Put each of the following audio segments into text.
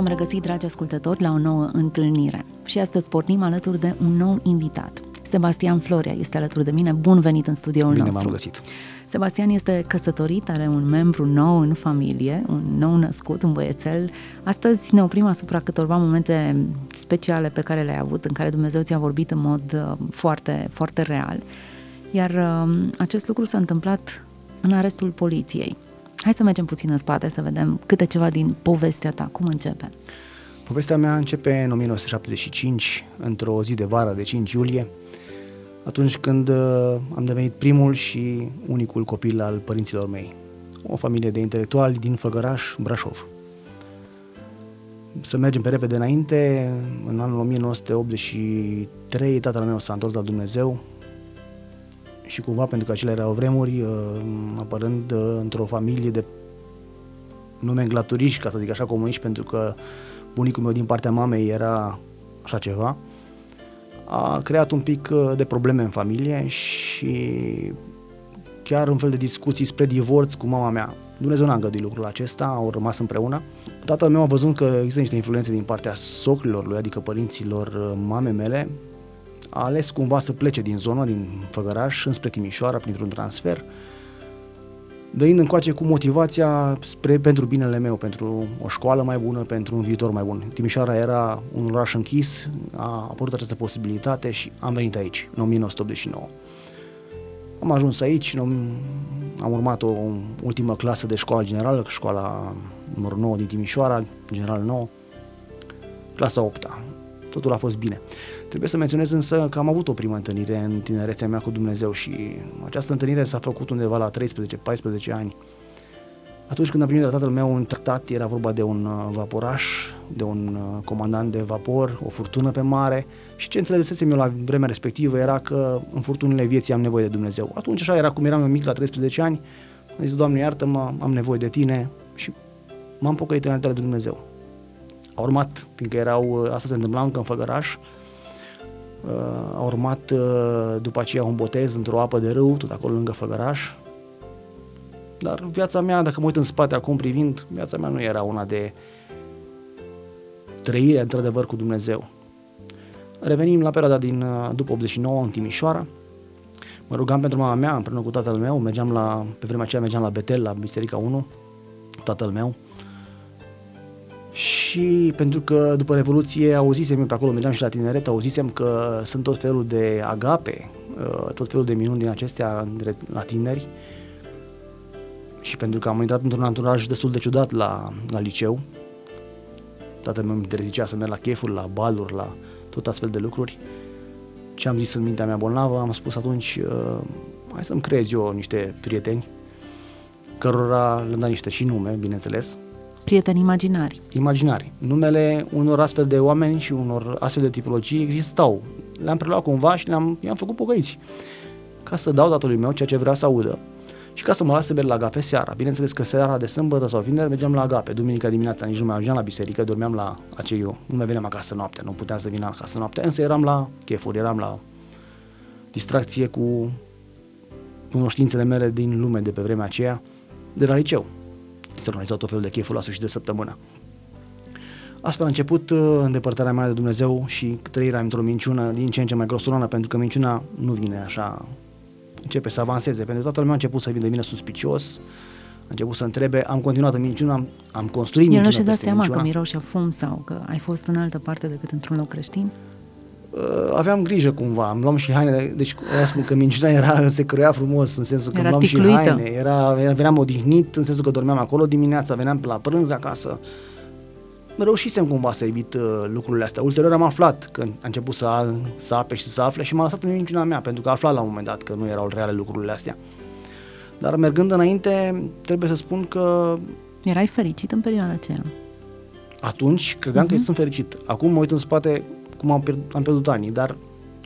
V-am regăsit, dragi ascultători, la o nouă întâlnire. Și astăzi pornim alături de un nou invitat. Sebastian Floria este alături de mine. Bun venit în studioul Bine nostru. m-am găsit. Sebastian este căsătorit, are un membru nou în familie, un nou născut, un băiețel. Astăzi ne oprim asupra câtorva momente speciale pe care le-ai avut, în care Dumnezeu ți-a vorbit în mod uh, foarte, foarte real. Iar uh, acest lucru s-a întâmplat în arestul poliției. Hai să mergem puțin în spate, să vedem câte ceva din povestea ta. Cum începe? Povestea mea începe în 1975, într-o zi de vară de 5 iulie, atunci când uh, am devenit primul și unicul copil al părinților mei. O familie de intelectuali din Făgăraș, Brașov. Să mergem pe repede înainte, în anul 1983 tatăl meu s-a întors la Dumnezeu și cumva pentru că acelea erau vremuri, uh, apărând uh, într-o familie de nomenclaturiști, ca să zic așa, comuniști, pentru că bunicul meu din partea mamei era așa ceva, a creat un pic uh, de probleme în familie și chiar un fel de discuții spre divorț cu mama mea. Dumnezeu n-a îngăduit lucrul acesta, au rămas împreună. Tatăl meu a văzut că există niște influențe din partea socrilor lui, adică părinților uh, mamei mele, a ales cumva să plece din zona, din Făgăraș, înspre Timișoara, printr-un transfer, venind încoace cu motivația spre, pentru binele meu, pentru o școală mai bună, pentru un viitor mai bun. Timișoara era un oraș închis, a apărut această posibilitate și am venit aici, în 1989. Am ajuns aici, am urmat o ultimă clasă de școală generală, școala numărul 9 din Timișoara, general 9, clasa 8 -a. Totul a fost bine. Trebuie să menționez însă că am avut o primă întâlnire în tinerețea mea cu Dumnezeu și această întâlnire s-a făcut undeva la 13-14 ani. Atunci când am primit de la tatăl meu un tratat, era vorba de un uh, vaporaș, de un uh, comandant de vapor, o furtună pe mare și ce înțelesesem eu la vremea respectivă era că în furtunile vieții am nevoie de Dumnezeu. Atunci așa era cum eram eu mic la 13 ani, am zis, Doamne iartă-mă, am nevoie de Tine și m-am pocăit în de Dumnezeu. A urmat, fiindcă erau, uh, asta se întâmpla încă în Făgăraș, a urmat după aceea un botez într-o apă de râu, tot acolo lângă Făgăraș. Dar viața mea, dacă mă uit în spate acum privind, viața mea nu era una de trăire într-adevăr cu Dumnezeu. Revenim la perioada din după 89 în Timișoara. Mă rugam pentru mama mea împreună cu tatăl meu, mergeam la, pe vremea aceea mergeam la Betel, la Biserica 1, tatăl meu. Și pentru că după Revoluție auzisem eu pe acolo, mergeam și la tineret, auzisem că sunt tot felul de agape, uh, tot felul de minuni din acestea la tineri. Și pentru că am intrat într-un anturaj destul de ciudat la, la liceu, tatăl meu îmi interzicea să merg la chefuri, la baluri, la tot astfel de lucruri. Ce am zis în mintea mea bolnavă, am spus atunci, uh, hai să-mi creez eu niște prieteni, cărora le-am dat niște și nume, bineînțeles, Prieteni imaginari. Imaginari. Numele unor astfel de oameni și unor astfel de tipologii existau. Le-am preluat cumva și le-am, i-am făcut pocăiți. Ca să dau tatălui meu ceea ce vrea să audă și ca să mă las să merg la agape seara. Bineînțeles că seara de sâmbătă sau vineri mergeam la agape. Duminica dimineața nici nu mai ajungeam la biserică, dormeam la acei eu. Nu mai veneam acasă noaptea, nu puteam să vin acasă noaptea, însă eram la chefuri, eram la distracție cu cunoștințele mele din lume de pe vremea aceea, de la liceu se organizau tot felul de chefuri la sfârșit de săptămână. Astfel a început uh, îndepărtarea mea de Dumnezeu și trăirea într-o minciună din ce în ce mai grosolană, pentru că minciuna nu vine așa, începe să avanseze, pentru că toată lumea a început să vină de mine suspicios, a început să întrebe, am continuat în minciună, am, am construit El minciună nu și-a dat seama minciuna. că miroșea fum sau că ai fost în altă parte decât într-un loc creștin? Uh, aveam grijă cumva, îmi luam și haine, deci eu spun că minciuna era, se croia frumos, în sensul că Era îmi luam și ticluită. haine, era, era, veneam odihnit, în sensul că dormeam acolo dimineața, veneam la prânz acasă. Reușisem cumva să evit uh, lucrurile astea. Ulterior am aflat că a început să, să ape și să afle și m-a lăsat în minciuna mea, pentru că a aflat la un moment dat că nu erau reale lucrurile astea. Dar mergând înainte, trebuie să spun că Erai fericit în perioada aceea. atunci credeam uh-huh. că sunt fericit. Acum mă uit în spate cum am, pierd, am pierdut anii, dar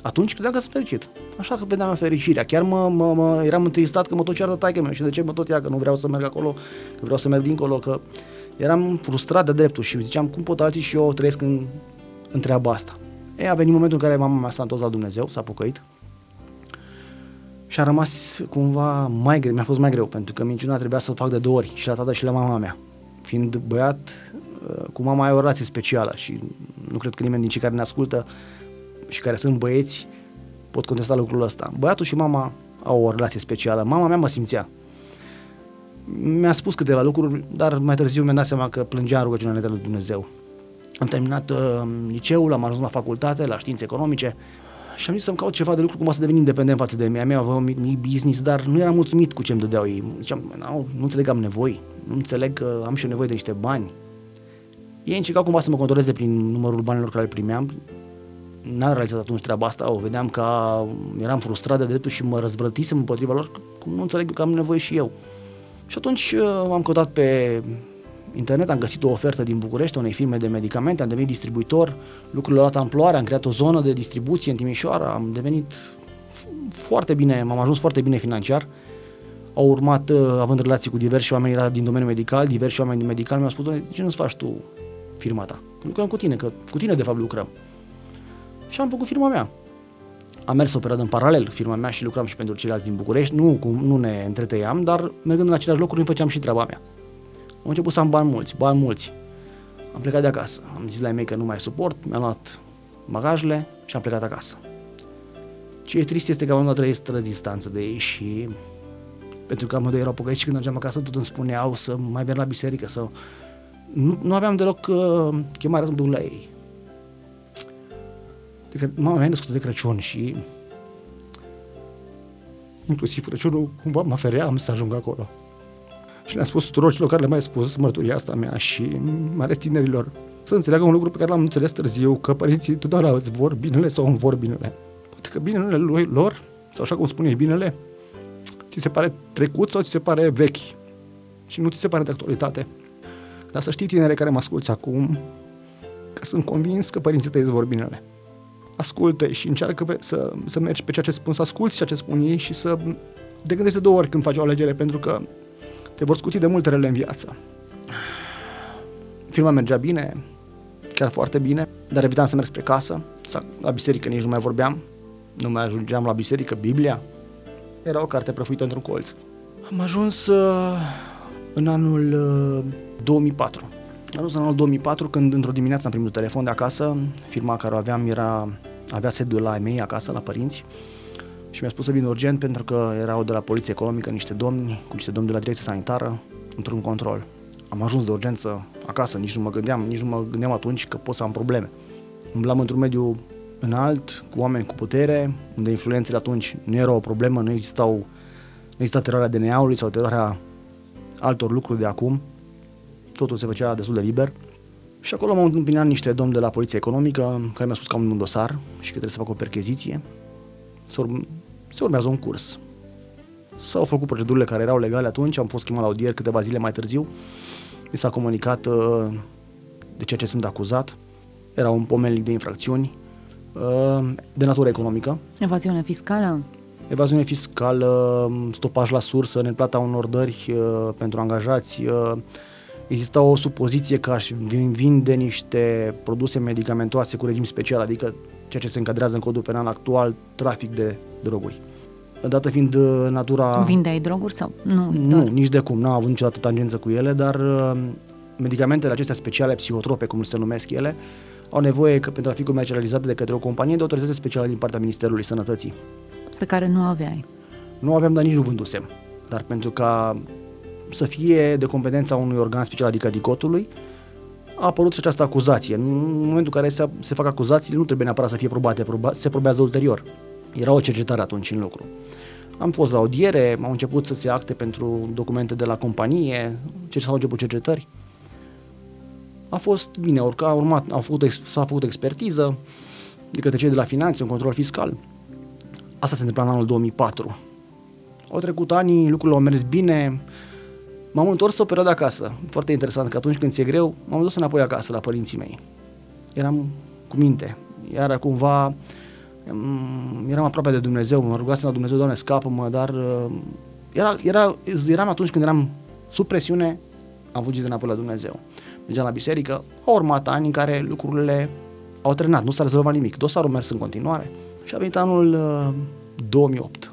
atunci credeam că sunt fericit. Așa că vedeam fericirea. Chiar mă, mă, mă, eram întristat că mă tot ceartă taică meu și de ce mă tot ia, că nu vreau să merg acolo, că vreau să merg dincolo, că eram frustrat de dreptul și ziceam cum pot alții și eu trăiesc în, în treaba asta. E, a venit momentul în care mama mea s-a întors la Dumnezeu, s-a pocăit și a rămas cumva mai greu, mi-a fost mai greu, pentru că minciuna trebuia să o fac de două ori, și la tata și la mama mea. Fiind băiat, uh, cu mama ai o relație specială și nu cred că nimeni din cei care ne ascultă și care sunt băieți pot contesta lucrul ăsta. Băiatul și mama au o relație specială. Mama mea mă simțea. Mi-a spus câteva lucruri, dar mai târziu mi-am dat seama că plângea în rugăciunea lui Dumnezeu. Am terminat uh, liceul, am ajuns la facultate, la științe economice și am zis să-mi caut ceva de lucru cum să deveni independent față de mea. Mea avea un mic, mic business, dar nu eram mulțumit cu ce îmi dădeau ei. Ziceam, nu, nu înțeleg am nevoi, nu înțeleg că am și eu nevoie de niște bani. Ei încercau cumva să mă controleze prin numărul banilor care le primeam. N-am realizat atunci treaba asta, o vedeam că eram frustrat de dreptul și mă răzvrătisem împotriva lor, cum nu înțeleg că am nevoie și eu. Și atunci uh, am căutat pe internet, am găsit o ofertă din București, unei firme de medicamente, am devenit distribuitor, lucrurile au luat amploare, am creat o zonă de distribuție în Timișoara, am devenit foarte bine, m-am ajuns foarte bine financiar. Au urmat, uh, având relații cu diversi oameni era din domeniul medical, diversi oameni din medical mi-au spus, de ce nu-ți faci tu firma ta? Lucrăm cu tine, că cu tine de fapt lucrăm. Și am făcut firma mea. Am mers o perioadă în paralel firma mea și lucram și pentru ceilalți din București, nu, nu ne întretăiam, dar mergând în aceleași locuri îmi făceam și treaba mea. Am început să am bani mulți, bani mulți. Am plecat de acasă. Am zis la ei mei că nu mai suport, mi-am luat bagajele și am plecat acasă. Ce e trist este că am luat trei străzi distanță de ei și pentru că amândoi erau pocăiți și când mergeam acasă tot îmi spuneau să mai merg la biserică, să... Nu, nu aveam deloc uh, chemare să mă duc la ei. De că mama mea născută de Crăciun și inclusiv Crăciunul cumva mă feream să ajung acolo. Și le-am spus tuturor celor care le mai spus mărturia asta mea și mai ales tinerilor să înțeleagă un lucru pe care l-am înțeles târziu, că părinții totdeauna îți vor binele sau îmi vor binele. Poate că binele lui, lor, sau așa cum spune binele, ți se pare trecut sau ți se pare vechi și nu ți se pare de actualitate. Dar să știi, tinere care mă asculți acum, că sunt convins că părinții tăi îți vor binele. Ascultă și încearcă pe, să, să mergi pe ceea ce spun, să asculți ceea ce spun ei și să te gândești de două ori când faci o alegere, pentru că te vor scuti de multe rele în viață. Firma mergea bine, chiar foarte bine, dar evitam să merg spre casă, la biserică nici nu mai vorbeam, nu mai ajungeam la biserică, Biblia era o carte prăfuită într-un colț. Am ajuns uh, în anul uh, 2004. Am ajuns în anul 2004 când într-o dimineață am primit un telefon de acasă, firma care o aveam era, avea sediul la mei acasă, la părinți, și mi-a spus să vin urgent pentru că erau de la poliție economică niște domni, cu niște domni de la direcție sanitară, într-un control. Am ajuns de urgență acasă, nici nu mă gândeam, nici nu mă gândeam atunci că pot să am probleme. Umblam într-un mediu înalt, cu oameni cu putere, unde influențele atunci nu erau o problemă, nu existau, nu exista teroarea DNA-ului sau teroarea altor lucruri de acum. Totul se făcea destul de liber. Și acolo m-au întâmpinat niște domni de la poliție economică care mi-au spus că am un dosar și că trebuie să fac o percheziție. Să se urmează un curs. S-au făcut procedurile care erau legale atunci, am fost chemat la audier câteva zile mai târziu, mi s-a comunicat uh, de ceea ce sunt acuzat, era un pomelnic de infracțiuni uh, de natură economică. Evaziune fiscală? Evaziune fiscală, stopaj la sursă, neplata unor dări uh, pentru angajați, uh, exista o supoziție că aș vinde niște produse medicamentoase cu regim special, adică ceea ce se încadrează în codul penal actual, trafic de droguri. Dată fiind uh, natura... Vindeai droguri sau nu? Nu, doar. nici de cum, n-am avut niciodată tangență cu ele, dar uh, medicamentele acestea speciale, psihotrope, cum se numesc ele, au nevoie că, pentru a fi comercializate de către o companie de autorizație specială din partea Ministerului Sănătății. Pe care nu aveai. Nu aveam, dar nici nu vândusem. Dar pentru ca să fie de competența unui organ special, adică dicotului, a apărut și această acuzație. În momentul în care se, se fac acuzațiile, nu trebuie neapărat să fie probate, proba, se probează ulterior. Era o cercetare atunci în lucru. Am fost la audiere, au început să se acte pentru documente de la companie, ce s-au început cercetări. A fost bine, a urmat, a făcut, s-a făcut expertiză de către cei de la finanțe, un control fiscal. Asta se întâmpla în anul 2004. Au trecut ani, lucrurile au mers bine, M-am întors o perioadă acasă. Foarte interesant că atunci când ți-e greu, m-am dus înapoi acasă la părinții mei. Eram cu minte. Iar cumva mm, eram aproape de Dumnezeu, mă rugasem la Dumnezeu, Doamne, scapă-mă, dar uh, era, era, eram atunci când eram sub presiune, am fugit înapoi la Dumnezeu. Mergeam la biserică, au urmat ani în care lucrurile au trenat, nu s-a rezolvat nimic. Dosarul mers în continuare. Și a venit anul uh, 2008,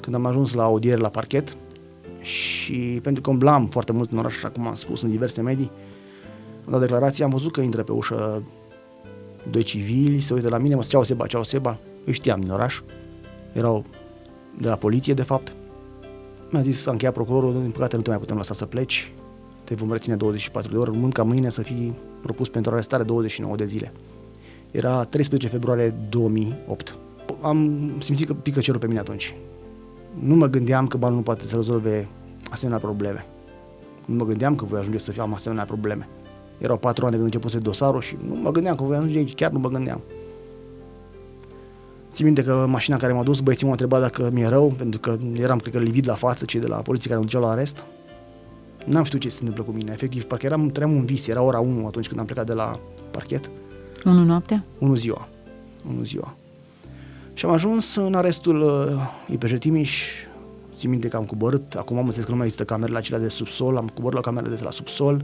când am ajuns la audiere la parchet și pentru că umblam foarte mult în oraș, așa cum am spus în diverse medii, am dat declarație, am văzut că intră pe ușă doi civili, se uită la mine, mă ceau Seba, ceau Seba, îi știam din oraș, erau de la poliție de fapt. Mi-a zis, a încheiat procurorul, din păcate nu te mai putem lăsa să pleci, te vom reține 24 de ore, urmând ca mâine să fii propus pentru arestare 29 de zile. Era 13 februarie 2008. Am simțit că pică cerul pe mine atunci. Nu mă gândeam că banul nu poate să rezolve asemenea probleme. Nu mă gândeam că voi ajunge să fiu am asemenea probleme. Erau patru ani de când începuse dosarul și nu mă gândeam că voi ajunge aici, chiar nu mă gândeam. Țin minte că mașina care m-a dus, băieții m-au întrebat dacă mi-e rău, pentru că eram, cred că, livid la față, cei de la poliție care mă duceau la arest. N-am știut ce se întâmplă cu mine, efectiv, parcă eram, trăiam un vis, era ora 1 atunci când am plecat de la parchet. 1 noaptea? 1 ziua. 1 ziua. Și am ajuns în arestul uh, IPJ Timiș, țin minte că am coborât, acum am înțeles că nu mai există camerele acelea de subsol, am coborât la camerele de la subsol,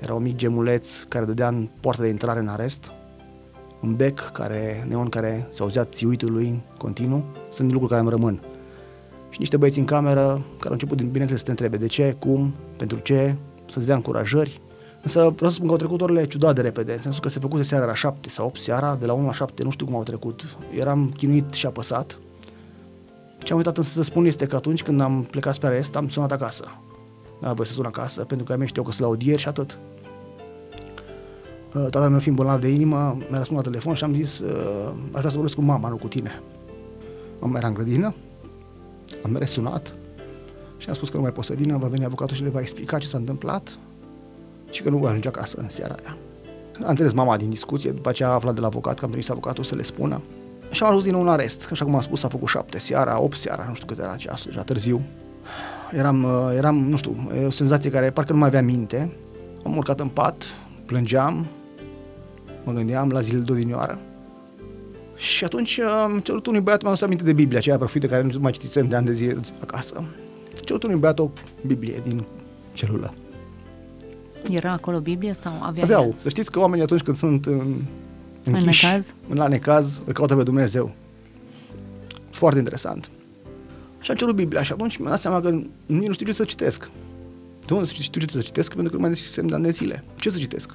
era un mic gemuleț care dădea în poarta de intrare în arest, un bec care, neon care se auzea țiuitul lui continuu, sunt lucruri care îmi rămân. Și niște băieți în cameră care au început, bineînțeles, să te întrebe de ce, cum, pentru ce, să-ți dea încurajări. Însă vreau să spun că au trecut orele ciudat de repede, în sensul că se făcuse seara la 7 sau 8 seara, de la 1 la 7, nu știu cum au trecut. Eram chinuit și apăsat. Ce am uitat însă să spun este că atunci când am plecat spre arest, am sunat acasă. Nu voi să sun acasă, pentru că ai mei știau că sunt la audieri și atât. Uh, tatăl meu fiind bolnav de inimă, mi-a răspuns la telefon și am zis, uh, aș vrea să vorbesc cu mama, nu cu tine. Mama era în grădină, am mers sunat și am spus că nu mai pot să vină, va veni avocatul și le va explica ce s-a întâmplat și că nu voi ajunge acasă în seara aia. A înțeles mama din discuție, după aceea a aflat de la avocat că am trimis avocatul să le spună. Și am ajuns din nou în arest, așa cum am spus, a făcut șapte seara, opt seara, nu știu cât era ceasul, deja târziu. Eram, uh, eram, nu știu, e o senzație care parcă nu mai avea minte. Am urcat în pat, plângeam, mă gândeam la zilele de odinioară. Și atunci am cerut unui băiat, mi-am aminte de Biblia, aceea profită care nu mai citisem de ani de zile acasă. Am cerut unui băiat o Biblie din celulă. Era acolo Biblie sau avea Aveau. el? Să știți că oamenii atunci când sunt în, închiși, necaz? la necaz, îl caută pe Dumnezeu. Foarte interesant. Și am cerut Biblia și atunci mi-am dat seama că nici nu știu ce să citesc. De unde să știu ce să citesc? Pentru că nu mai deschisem de ani de zile. Ce să citesc?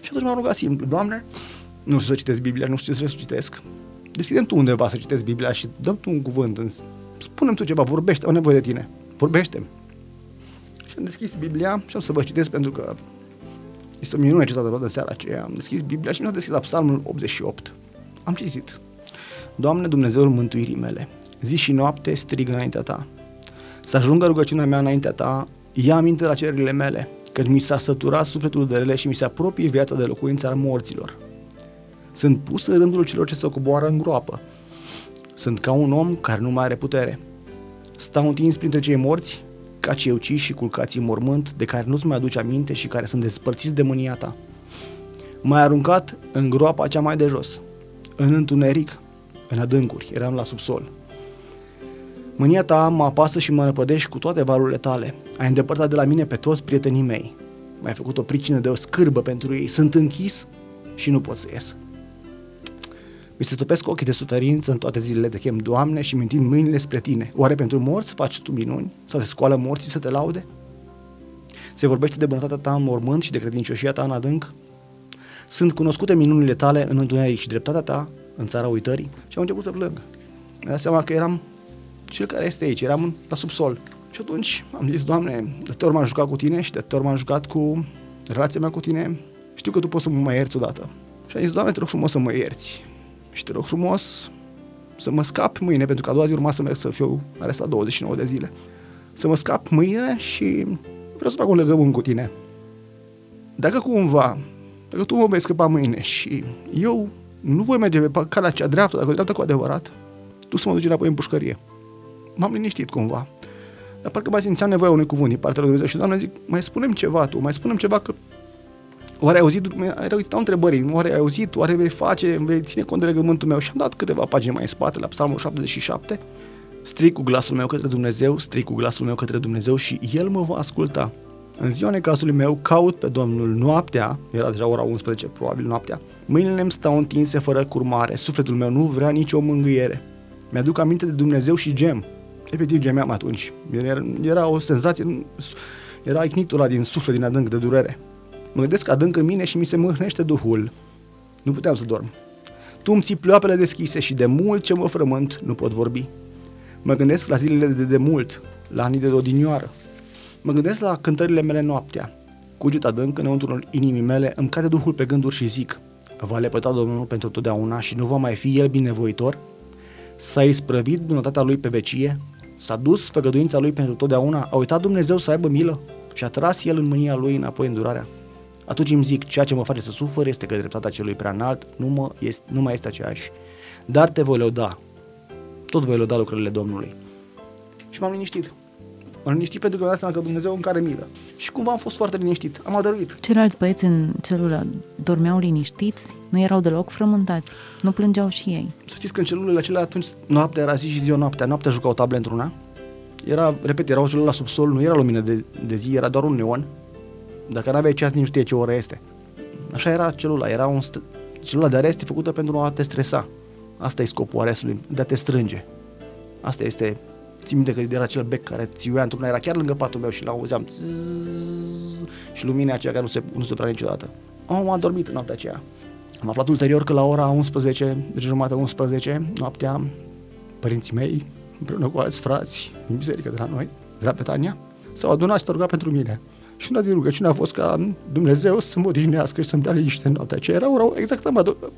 Și atunci m-am rugat simplu, Doamne, nu știu să citesc Biblia, nu știu ce să citesc. Deschidem tu undeva să citesc Biblia și dăm tu un cuvânt. Spune-mi tu ceva, vorbește, am nevoie de tine. vorbește -mi. Și am deschis Biblia și am să vă citesc pentru că este o minune ce s-a întâmplat în seara aceea. Am deschis Biblia și mi-am deschis la Psalmul 88. Am citit. Doamne Dumnezeul mântuirii mele, zi și noapte strig înaintea ta. Să ajungă rugăciunea mea înaintea ta, ia aminte la cererile mele, că mi s-a săturat sufletul de rele și mi se apropie viața de locuința morților. Sunt pus în rândul celor ce se coboară în groapă. Sunt ca un om care nu mai are putere. Stau întins printre cei morți, ca cei uciși și culcați în mormânt, de care nu-ți mai aduce aminte și care sunt despărțiți de mânia ta. M-ai aruncat în groapa cea mai de jos, în întuneric, în adâncuri, eram la subsol. Mânia ta mă apasă și mă năpădești cu toate valurile tale. Ai îndepărtat de la mine pe toți prietenii mei. M-ai făcut o pricină de o scârbă pentru ei. Sunt închis și nu pot să ies. Mi se topesc ochii de suferință în toate zilele de chem, Doamne, și mintind mâinile spre Tine. Oare pentru morți faci Tu minuni? Sau se scoală morții să te laude? Se vorbește de bunătatea Ta în mormânt și de credincioșia Ta în adânc? Sunt cunoscute minunile Tale în întuneric și dreptatea Ta în țara uitării? Și am început să plâng. Mi-am dat seama că eram cel care este aici, eram la subsol. Și atunci am zis, Doamne, de te ori m-am jucat cu Tine și de te ori m-am jucat cu relația mea cu Tine, știu că Tu poți să mă mai ierți odată. Și am zis, Doamne, te rog frumos să mă ierți și te rog frumos să mă scap mâine, pentru că a doua zi urma să merg să fiu arestat 29 de zile. Să mă scap mâine și vreau să fac un legământ cu tine. Dacă cumva, dacă tu mă vei scăpa mâine și eu nu voi merge pe calea cea dreaptă, dacă o dreaptă cu adevărat, tu să mă duci înapoi în pușcărie. M-am liniștit cumva. Dar parcă mai simțeam nevoia unui cuvânt din partea lui Dumnezeu și Doamne zic, mai spunem ceva tu, mai spunem ceva că Oare ai auzit, ai auzit, stau întrebări, oare ai auzit, oare vei face, vei ține cont de legământul meu și am dat câteva pagini mai în spate, la psalmul 77, strig cu glasul meu către Dumnezeu, strig cu glasul meu către Dumnezeu și El mă va asculta. În ziua necazului meu caut pe Domnul noaptea, era deja ora 11, probabil noaptea, mâinile îmi stau întinse fără curmare, sufletul meu nu vrea nicio mângâiere. Mi-aduc aminte de Dumnezeu și gem. Efectiv gemeam atunci. Era, era o senzație, era icnitul ăla din suflet, din adânc de durere. Mă gândesc adânc în mine și mi se mâhnește Duhul. Nu puteam să dorm. Tu îmi ții pleoapele deschise și de mult ce mă frământ nu pot vorbi. Mă gândesc la zilele de demult, la anii de odinioară. Mă gândesc la cântările mele noaptea. Cuget adânc înăuntru inimii mele îmi cade Duhul pe gânduri și zic Va lepăta Domnul pentru totdeauna și nu va mai fi El binevoitor? S-a isprăvit bunătatea Lui pe vecie? S-a dus făgăduința Lui pentru totdeauna? A uitat Dumnezeu să aibă milă? Și a tras El în mânia Lui înapoi îndurarea? Atunci îmi zic, ceea ce mă face să sufăr este că dreptatea celui prea înalt nu, mă este, nu mai este aceeași. Dar te voi lăuda. Tot voi lăuda lucrările Domnului. Și m-am liniștit. M-am liniștit pentru că mi-am dat seama că Dumnezeu îmi care milă. Și cumva am fost foarte liniștit. Am adăruit. Ceilalți băieți în celulă dormeau liniștiți? Nu erau deloc frământați? Nu plângeau și ei? Să știți că în celulele acelea atunci noaptea era zi și ziua noaptea. Noaptea jucau table într-una. Era, repet, era o celulă la subsol, nu era lumină de, de zi, era doar un neon dacă nu aveai ceas, nici nu știe ce oră este. Așa era celula, era un st- celula de arest e făcută pentru a te stresa. Asta e scopul arestului, de a te strânge. Asta este, țin minte că era acel bec care țiuia într-una, era chiar lângă patul meu și l-auzeam și lumina aceea care nu se, nu se prea niciodată. Am adormit în noaptea aceea. Am aflat ulterior că la ora 11, de jumătate 11, noaptea, părinții mei, împreună cu alți frați din biserică de la noi, de la Petania, s-au adunat și s-au rugat pentru mine. Și una din rugăciune a fost ca Dumnezeu să mă odihnească și să-mi dea liniște în noaptea aceea. Era ora, exact am ador-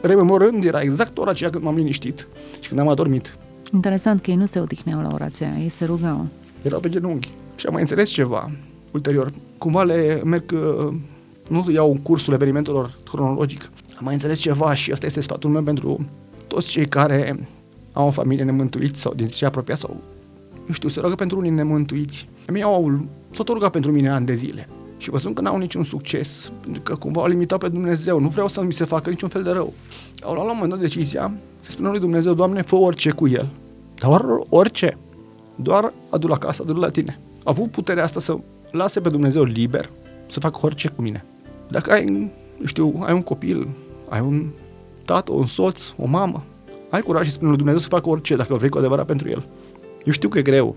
rememorând, era exact ora aceea când m-am liniștit și când am adormit. Interesant că ei nu se odihneau la ora aceea, ei se rugau. Erau pe genunchi. Și am mai înțeles ceva ulterior. Cumva le merg, uh, nu iau cursul evenimentelor cronologic. Am mai înțeles ceva și asta este sfatul meu pentru toți cei care au o familie nemântuiți sau din cei apropiați sau, nu știu, se roagă pentru unii nemântuiți. Mei au s-au rugat pentru mine ani de zile. Și vă spun că n-au niciun succes, pentru că cumva au limitat pe Dumnezeu. Nu vreau să mi se facă niciun fel de rău. Au luat la un moment dat decizia să spună lui Dumnezeu, Doamne, fă orice cu el. Doar orice. Doar adu la casă, adu la tine. A avut puterea asta să lase pe Dumnezeu liber să facă orice cu mine. Dacă ai, știu, ai un copil, ai un tată, un soț, o mamă, ai curaj și spune lui Dumnezeu să facă orice dacă vrei cu adevărat pentru el. Eu știu că e greu.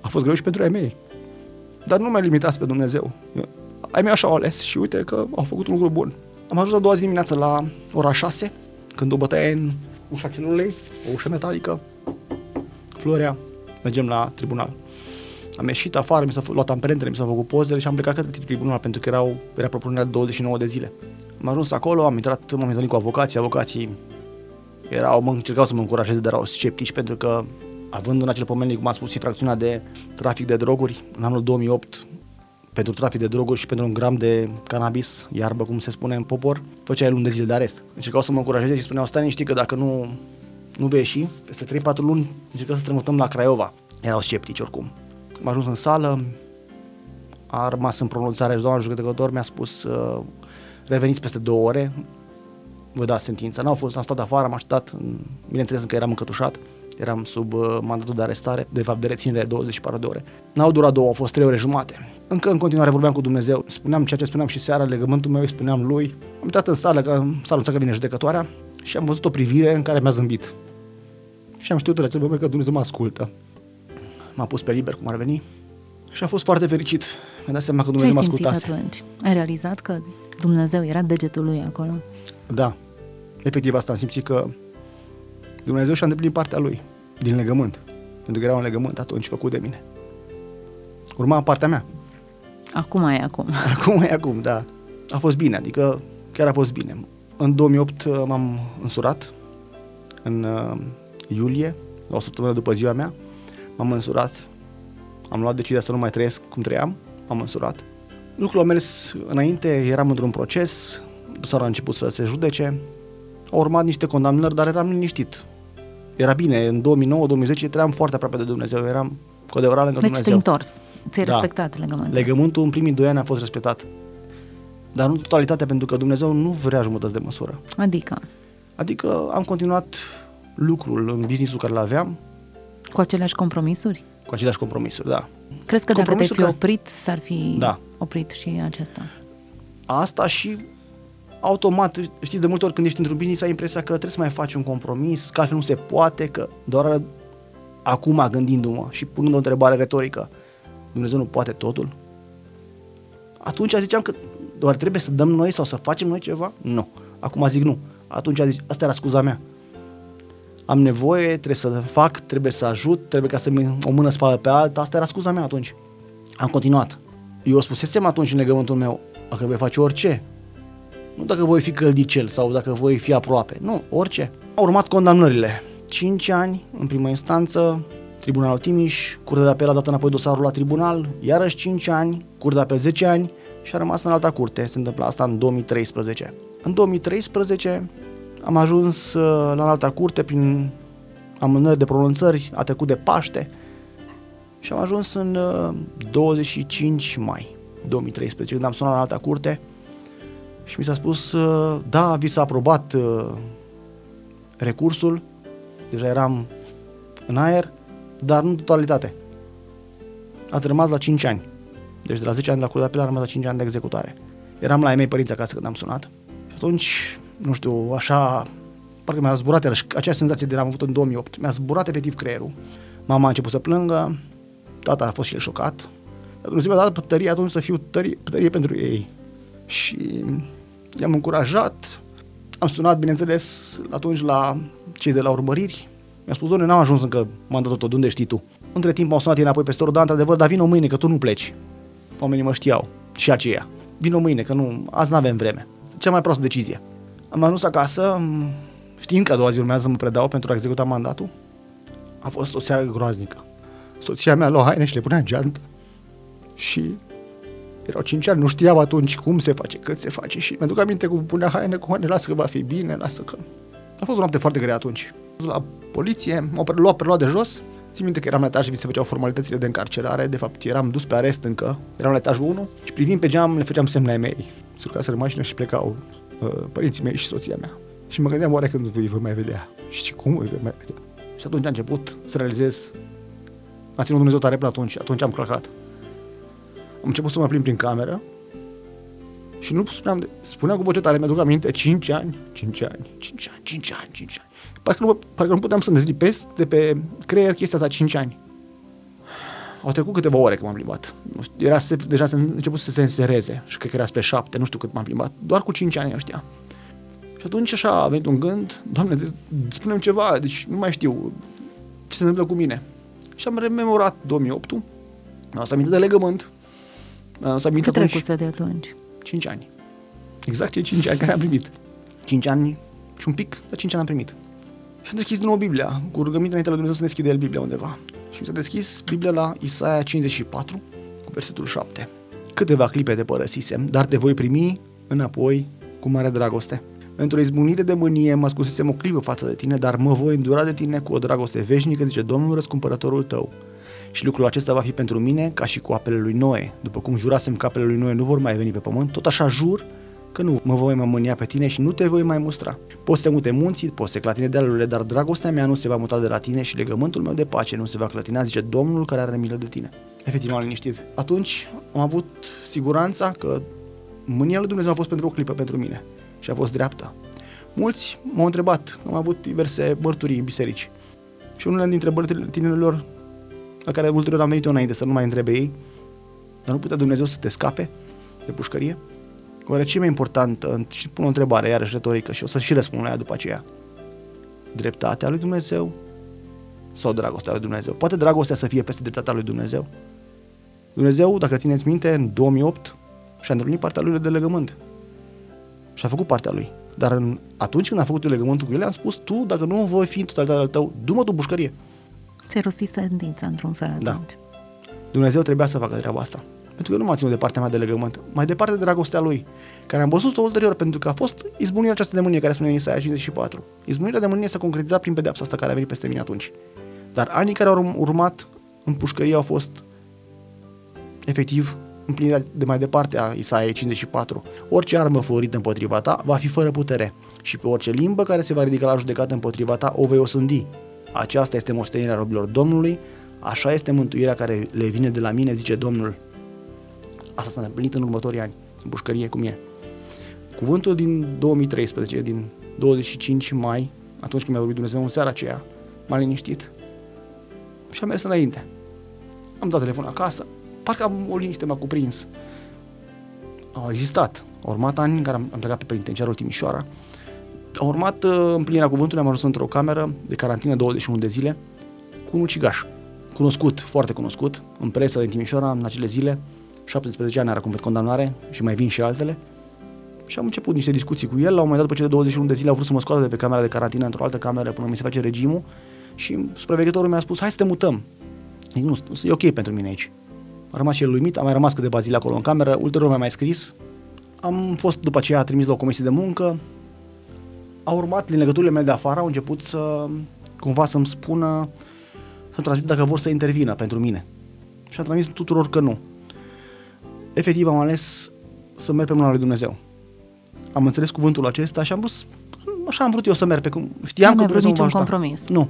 A fost greu și pentru ai mei. Dar nu mai limitați pe Dumnezeu. Ai mei așa au ales și uite că au făcut un lucru bun. Am ajuns a doua zi dimineață la ora 6, când o bătaie în ușa celulei, o ușă metalică, Florea, mergem la tribunal. Am ieșit afară, mi s-au luat amprentele, mi s-au făcut pozele și am plecat către tribunal pentru că erau, era propunerea de 29 de zile. Am ajuns acolo, am intrat, m-am întâlnit cu avocații, avocații erau, mă încercau să mă încurajeze, dar erau sceptici pentru că având în acel pomenit, cum am spus, infracțiunea de trafic de droguri, în anul 2008, pentru trafic de droguri și pentru un gram de cannabis, iarbă, cum se spune în popor, făceai luni de zile de arest. Încercau să mă încurajeze și spuneau, stai știi că dacă nu, nu vei ieși, peste 3-4 luni încercăm să strămutăm la Craiova. Erau sceptici oricum. Am ajuns în sală, a rămas în pronunțare și doamna judecător mi-a spus uh, reveniți peste două ore, vă dați sentința. N-au fost, am stat afară, am așteptat, bineînțeles că eram încătușat eram sub uh, mandatul de arestare, de fapt de reținere 24 de ore. N-au durat două, au fost trei ore jumate. Încă în continuare vorbeam cu Dumnezeu, spuneam ceea ce spuneam și seara, legământul meu îi spuneam lui. Am intrat în sală, că s-a anunțat că vine judecătoarea și am văzut o privire în care mi-a zâmbit. Și am știut în acel moment că Dumnezeu mă ascultă. M-a pus pe liber, cum ar veni, și am fost foarte fericit. Mi-a dat seama că Dumnezeu mă ascultase. atunci? Ai realizat că Dumnezeu era degetul lui acolo? Da. Efectiv asta am simțit că Dumnezeu și-a îndeplinit partea lui din legământ. Pentru că era un legământ atunci făcut de mine. Urma partea mea. Acum e acum. Acum e acum, da. A fost bine, adică chiar a fost bine. În 2008 uh, m-am însurat, în uh, iulie, la o săptămână după ziua mea, m-am însurat, am luat decizia să nu mai trăiesc cum trăiam, m-am însurat. Lucrul a mers înainte, eram într-un proces, dosarul a început să se judece, au urmat niște condamnări, dar eram liniștit. Era bine, în 2009-2010 trăiam foarte aproape de Dumnezeu, eram cu adevărat lângă deci Dumnezeu. Deci te întors, ți-ai da. respectat legământul. Legământul în primii doi ani a fost respectat. Dar nu totalitatea, pentru că Dumnezeu nu vrea jumătăți de măsură. Adică, Adică am continuat lucrul în businessul care l-aveam, cu aceleași compromisuri? cu aceleași compromisuri, da. Crezi că dacă te-ai Compromisul fi care- oprit, s-ar fi Da. oprit și acesta? Asta și automat, știți, de multe ori când ești într-un business ai impresia că trebuie să mai faci un compromis, că altfel nu se poate, că doar acum gândindu-mă și punând o întrebare retorică, Dumnezeu nu poate totul? Atunci ziceam că doar trebuie să dăm noi sau să facem noi ceva? Nu. Acum zic nu. Atunci zic, asta era scuza mea. Am nevoie, trebuie să fac, trebuie să ajut, trebuie ca să o mână spală pe alta. Asta era scuza mea atunci. Am continuat. Eu spusesem atunci în legământul meu, dacă voi face orice, nu dacă voi fi căldicel sau dacă voi fi aproape, nu, orice. Au urmat condamnările. 5 ani în primă instanță, Tribunalul Timiș, Curtea de Apel a dat înapoi dosarul la tribunal, iarăși 5 ani, Curtea de Apel 10 ani și a rămas în alta curte. Se întâmplă asta în 2013. În 2013 am ajuns uh, la alta curte prin amânări de pronunțări, a trecut de Paște și am ajuns în uh, 25 mai 2013, când am sunat la alta curte și mi s-a spus, uh, da, vi s-a aprobat uh, recursul, deja eram în aer, dar nu în totalitate. Ați rămas la 5 ani. Deci de la 10 ani de la Curtea de Apel am rămas la 5 ani de executare. Eram la ei mei părinți acasă când am sunat. Și atunci, nu știu, așa, parcă mi-a zburat iarăși acea senzație de am avut în 2008. Mi-a zburat efectiv creierul. Mama a început să plângă, tata a fost și el șocat. Dar Dumnezeu mi-a dat puterie atunci să fiu tărie, puterie pentru ei. Și i-am încurajat. Am sunat, bineînțeles, atunci la cei de la urmăriri. Mi-a spus, doamne, n-am ajuns încă mandatul tău, de unde știi tu? Între timp m-au sunat ei înapoi peste oră, da, într-adevăr, dar vin o mâine, că tu nu pleci. Oamenii mă știau, și aceia. Vin o mâine, că nu, azi n-avem vreme. Cea mai proastă decizie. Am ajuns acasă, m, știind că a doua zi urmează să mă predau pentru a executa mandatul. A fost o seară groaznică. Soția mea lua haine și le punea în geantă. Și erau 5 ani, nu știam atunci cum se face, cât se face și mi-aduc aminte cum punea haine cu haine, lasă că va fi bine, lasă că... A fost o noapte foarte grea atunci. La poliție, m-au preluat, preluat de jos, țin minte că eram la etaj și mi se făceau formalitățile de încarcerare, de fapt eram dus pe arest încă, eram la etajul 1 și privind pe geam le făceam semn la ei mei. Se urcaseră în mașină și plecau uh, părinții mei și soția mea. Și mă gândeam oare când îi voi mai vedea și cum îi voi mai vedea. Și atunci a început să realizez, a ținut Dumnezeu tare până atunci, atunci am călcat. Am început să mă plimb prin cameră și nu spuneam, de, spuneam cu voce tare, mi-aduc aminte, 5 ani, 5 ani, 5 ani, 5 ani, 5 ani. Parcă nu, parcă nu puteam să dezlipesc de pe creier chestia asta 5 ani. Au trecut câteva ore când m-am plimbat. Nu știu, Era se, deja se început să se însereze și cred că era spre 7, nu știu cât m-am plimbat. Doar cu 5 ani ăștia. Și atunci așa a venit un gând, Doamne, de- spune ceva, deci nu mai știu ce se întâmplă cu mine. Și am rememorat 2008 mi-am adus aminte de legământ. Mi-am adus aminte Cât atunci- trecuse de atunci? 5 ani. Exact cei 5 ani care am primit. 5 ani și un pic, dar 5 ani am primit. Și am deschis din nou Biblia, cu rugăminte înainte la Dumnezeu să deschide el Biblia undeva. Și mi s-a deschis Biblia la Isaia 54, cu versetul 7. Câteva clipe te părăsisem, dar te voi primi înapoi cu mare dragoste. Într-o izbunire de mânie mă scusesem o clipă față de tine, dar mă voi îndura de tine cu o dragoste veșnică, zice Domnul răscumpărătorul tău. Și lucrul acesta va fi pentru mine ca și cu apele lui Noe. După cum jurasem că apele lui Noe nu vor mai veni pe pământ, tot așa jur că nu mă voi mai mânia pe tine și nu te voi mai mustra. Poți să mute munții, poți să clatine dealurile, dar dragostea mea nu se va muta de la tine și legământul meu de pace nu se va clătina, zice Domnul care are milă de tine. Efectiv m-am liniștit. Atunci am avut siguranța că mânia lui Dumnezeu a fost pentru o clipă pentru mine și a fost dreaptă. Mulți m-au întrebat, am avut diverse mărturii în biserici. Și unele dintre întrebările tinerilor la care ulterior am venit eu înainte să nu mai întrebe ei, dar nu putea Dumnezeu să te scape de pușcărie? Oare ce e mai important? Și pun o întrebare iarăși retorică și o să și răspund la ea după aceea. Dreptatea lui Dumnezeu sau dragostea lui Dumnezeu? Poate dragostea să fie peste dreptatea lui Dumnezeu? Dumnezeu, dacă țineți minte, în 2008 și-a îndeplinit partea lui de legământ. Și a făcut partea lui. Dar în, atunci când a făcut eu legământul cu el, am spus, tu, dacă nu voi fi în totalitatea tău, du-mă tu pușcărie. Ți-ai rostit sentința într-un fel Da. atunci. Dumnezeu trebuia să facă treaba asta. Pentru că eu nu m-am ținut de partea mea de legământ, mai departe de dragostea lui, care am văzut-o ulterior, pentru că a fost izbunirea aceasta de mânie care spune în Isaia 54. Izbunirea de mânie s-a concretizat prin pedeapsa asta care a venit peste mine atunci. Dar anii care au urm- urmat în pușcărie au fost efectiv împlinirea de mai departe a Isaia 54. Orice armă făurită împotriva ta va fi fără putere și pe orice limbă care se va ridica la judecată împotriva ta o vei osândi. Aceasta este moștenirea robilor Domnului, așa este mântuirea care le vine de la mine, zice Domnul. Asta s-a împlinit în următorii ani, în pușcărie cum e. Cuvântul din 2013, din 25 mai, atunci când mi-a vorbit Dumnezeu în seara aceea, m-a liniștit și am mers înainte. Am dat telefon acasă, parcă am o liniște m-a cuprins. Au existat. Au urmat ani în care am, am plecat pe penitenciarul Timișoara. Au urmat uh, împlinirea cuvântului, am ajuns într-o cameră de carantină 21 de zile cu un ucigaș. Cunoscut, foarte cunoscut, în presă din Timișoara în acele zile. 17 ani era cum condamnare și mai vin și altele. Și am început niște discuții cu el. La un moment dat, după cele 21 de zile, au vrut să mă scoată de pe camera de carantină într-o altă cameră până mi se face regimul. Și supraveghetorul mi-a spus, hai să te mutăm. Zic, nu, e ok pentru mine aici. A rămas și el uimit, am mai rămas câteva zile acolo în cameră, ulterior mi-a mai scris. Am fost după aceea trimis la o comisie de muncă. A urmat, din legăturile mele de afară, au început să cumva să-mi spună, să transmit dacă vor să intervină pentru mine. Și a transmis tuturor că nu. Efectiv am ales să merg pe mâna lui Dumnezeu. Am înțeles cuvântul acesta și am vrut, așa am vrut eu să merg pe cum știam nu că Dumnezeu niciun mă va ajuta. compromis. Nu.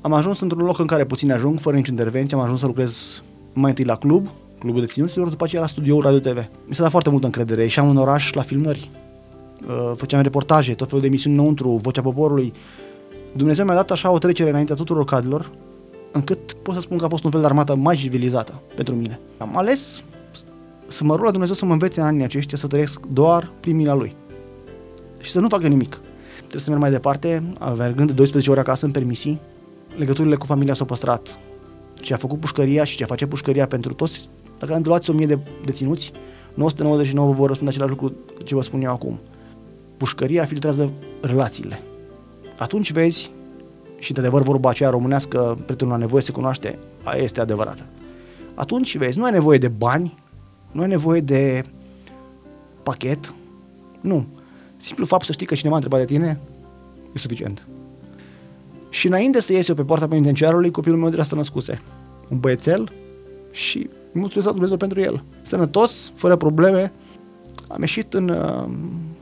Am ajuns într-un loc în care puțin ajung, fără nicio intervenție, am ajuns să lucrez mai întâi la club, clubul de ținuților, după aceea la studioul Radio TV. Mi s-a dat foarte multă încredere, ieșeam în oraș la filmări, uh, făceam reportaje, tot felul de emisiuni înăuntru, Vocea Poporului. Dumnezeu mi-a dat așa o trecere înaintea tuturor cadrelor, încât pot să spun că a fost un fel de armată mai civilizată pentru mine. Am ales să mă rog la Dumnezeu să mă învețe în anii aceștia să trăiesc doar prin mila Lui și să nu facă nimic. Trebuie să merg mai departe, mergând de 12 ore acasă în permisii, legăturile cu familia s-au păstrat. Ce a făcut pușcăria și ce face pușcăria pentru toți, dacă luați 1000 de deținuți, 999 vă vor răspunde același lucru ce vă spun eu acum. Pușcăria filtrează relațiile. Atunci vezi, și de adevăr vorba aceea românească, prietenul la nevoie se cunoaște, aia este adevărată. Atunci vezi, nu ai nevoie de bani, nu ai nevoie de pachet, nu. Simplu fapt să știi că cineva a întrebat de tine e suficient. Și înainte să ies eu pe poarta penitenciarului, copilul meu deja să născuse. Un băiețel și mulțumesc la Dumnezeu pentru el. Sănătos, fără probleme. Am ieșit în... Uh,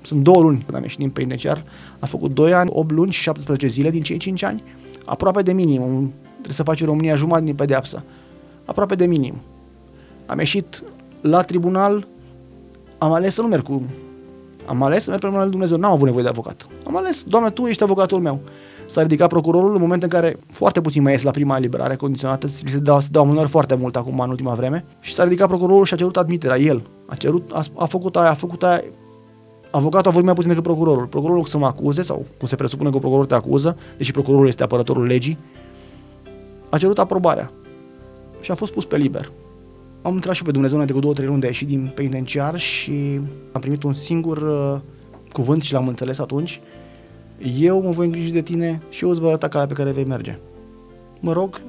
sunt două luni când am ieșit din penitenciar. Am făcut 2 ani, 8 luni și 17 zile din cei 5 ani. Aproape de minim. Trebuie să faci în România jumătate din pedeapsă. Aproape de minim. Am ieșit la tribunal, am ales să nu merg cu... Am ales să merg pe mâna lui Dumnezeu, n-am avut nevoie de avocat. Am ales, Doamne, Tu ești avocatul meu. S-a ridicat procurorul în momentul în care foarte puțin mai ies la prima eliberare condiționată, li se dau, se dau amânări foarte mult acum în ultima vreme, și s-a ridicat procurorul și a cerut admiterea, el. A cerut, a, a făcut aia, a făcut aia, avocatul a vorbit mai puțin decât procurorul. Procurorul să mă acuze, sau cum se presupune că procurorul te acuză, deși procurorul este apărătorul legii, a cerut aprobarea și a fost pus pe liber. Am intrat și pe Dumnezeu înainte cu două, trei luni de a ieși din penitenciar și am primit un singur uh, cuvânt și l-am înțeles atunci. Eu mă voi îngriji de tine și eu îți voi arăta calea pe care vei merge. Mă rog,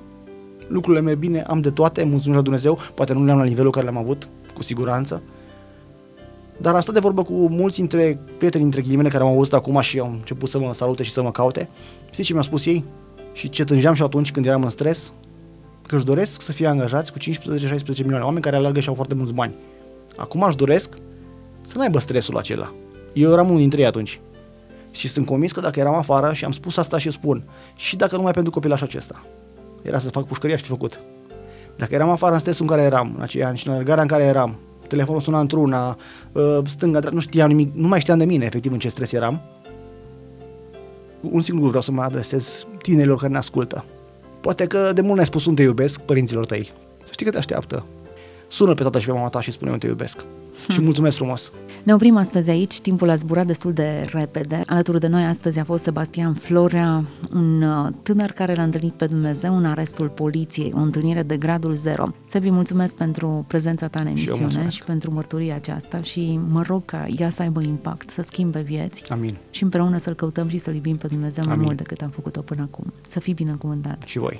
lucrurile merg bine, am de toate, mulțumesc la Dumnezeu, poate nu le-am la nivelul care le-am avut, cu siguranță, dar am stat de vorbă cu mulți dintre prieteni, între ghilimele, care m-au auzit acum și au început să mă salute și să mă caute. Știți ce mi-au spus ei? Și ce tângeam și atunci când eram în stres? Că își doresc să fie angajați cu 15-16 milioane oameni care alergă și au foarte mulți bani. Acum își doresc să n-aibă stresul acela. Eu eram unul dintre ei atunci. Și sunt convins că dacă eram afară și am spus asta și spun, și dacă numai pentru copilașul acesta, era să fac pușcăria și fi făcut. Dacă eram afară în stresul în care eram, în acei ani și în alergarea în care eram, telefonul suna într-una, uh, stânga, nu știam nimic, nu mai știam de mine efectiv în ce stres eram. Un singur lucru vreau să mă adresez tinerilor care ne ascultă. Poate că de mult ne-ai spus un te iubesc părinților tăi. Să știi că te așteaptă. Sună pe tata și pe mama ta și spune un te iubesc. Și mulțumesc frumos. Ne oprim astăzi aici, timpul a zburat destul de repede. Alături de noi astăzi a fost Sebastian Florea, un uh, tânăr care l-a întâlnit pe Dumnezeu în arestul poliției, o întâlnire de gradul zero. Sebi, mulțumesc pentru prezența ta în emisiune și, și pentru mărturia aceasta și mă rog ca ea să aibă impact, să schimbe vieți. Amin. Și împreună să-L căutăm și să-L iubim pe Dumnezeu Amin. mai mult decât am făcut-o până acum. Să fii binecuvântat. Și voi.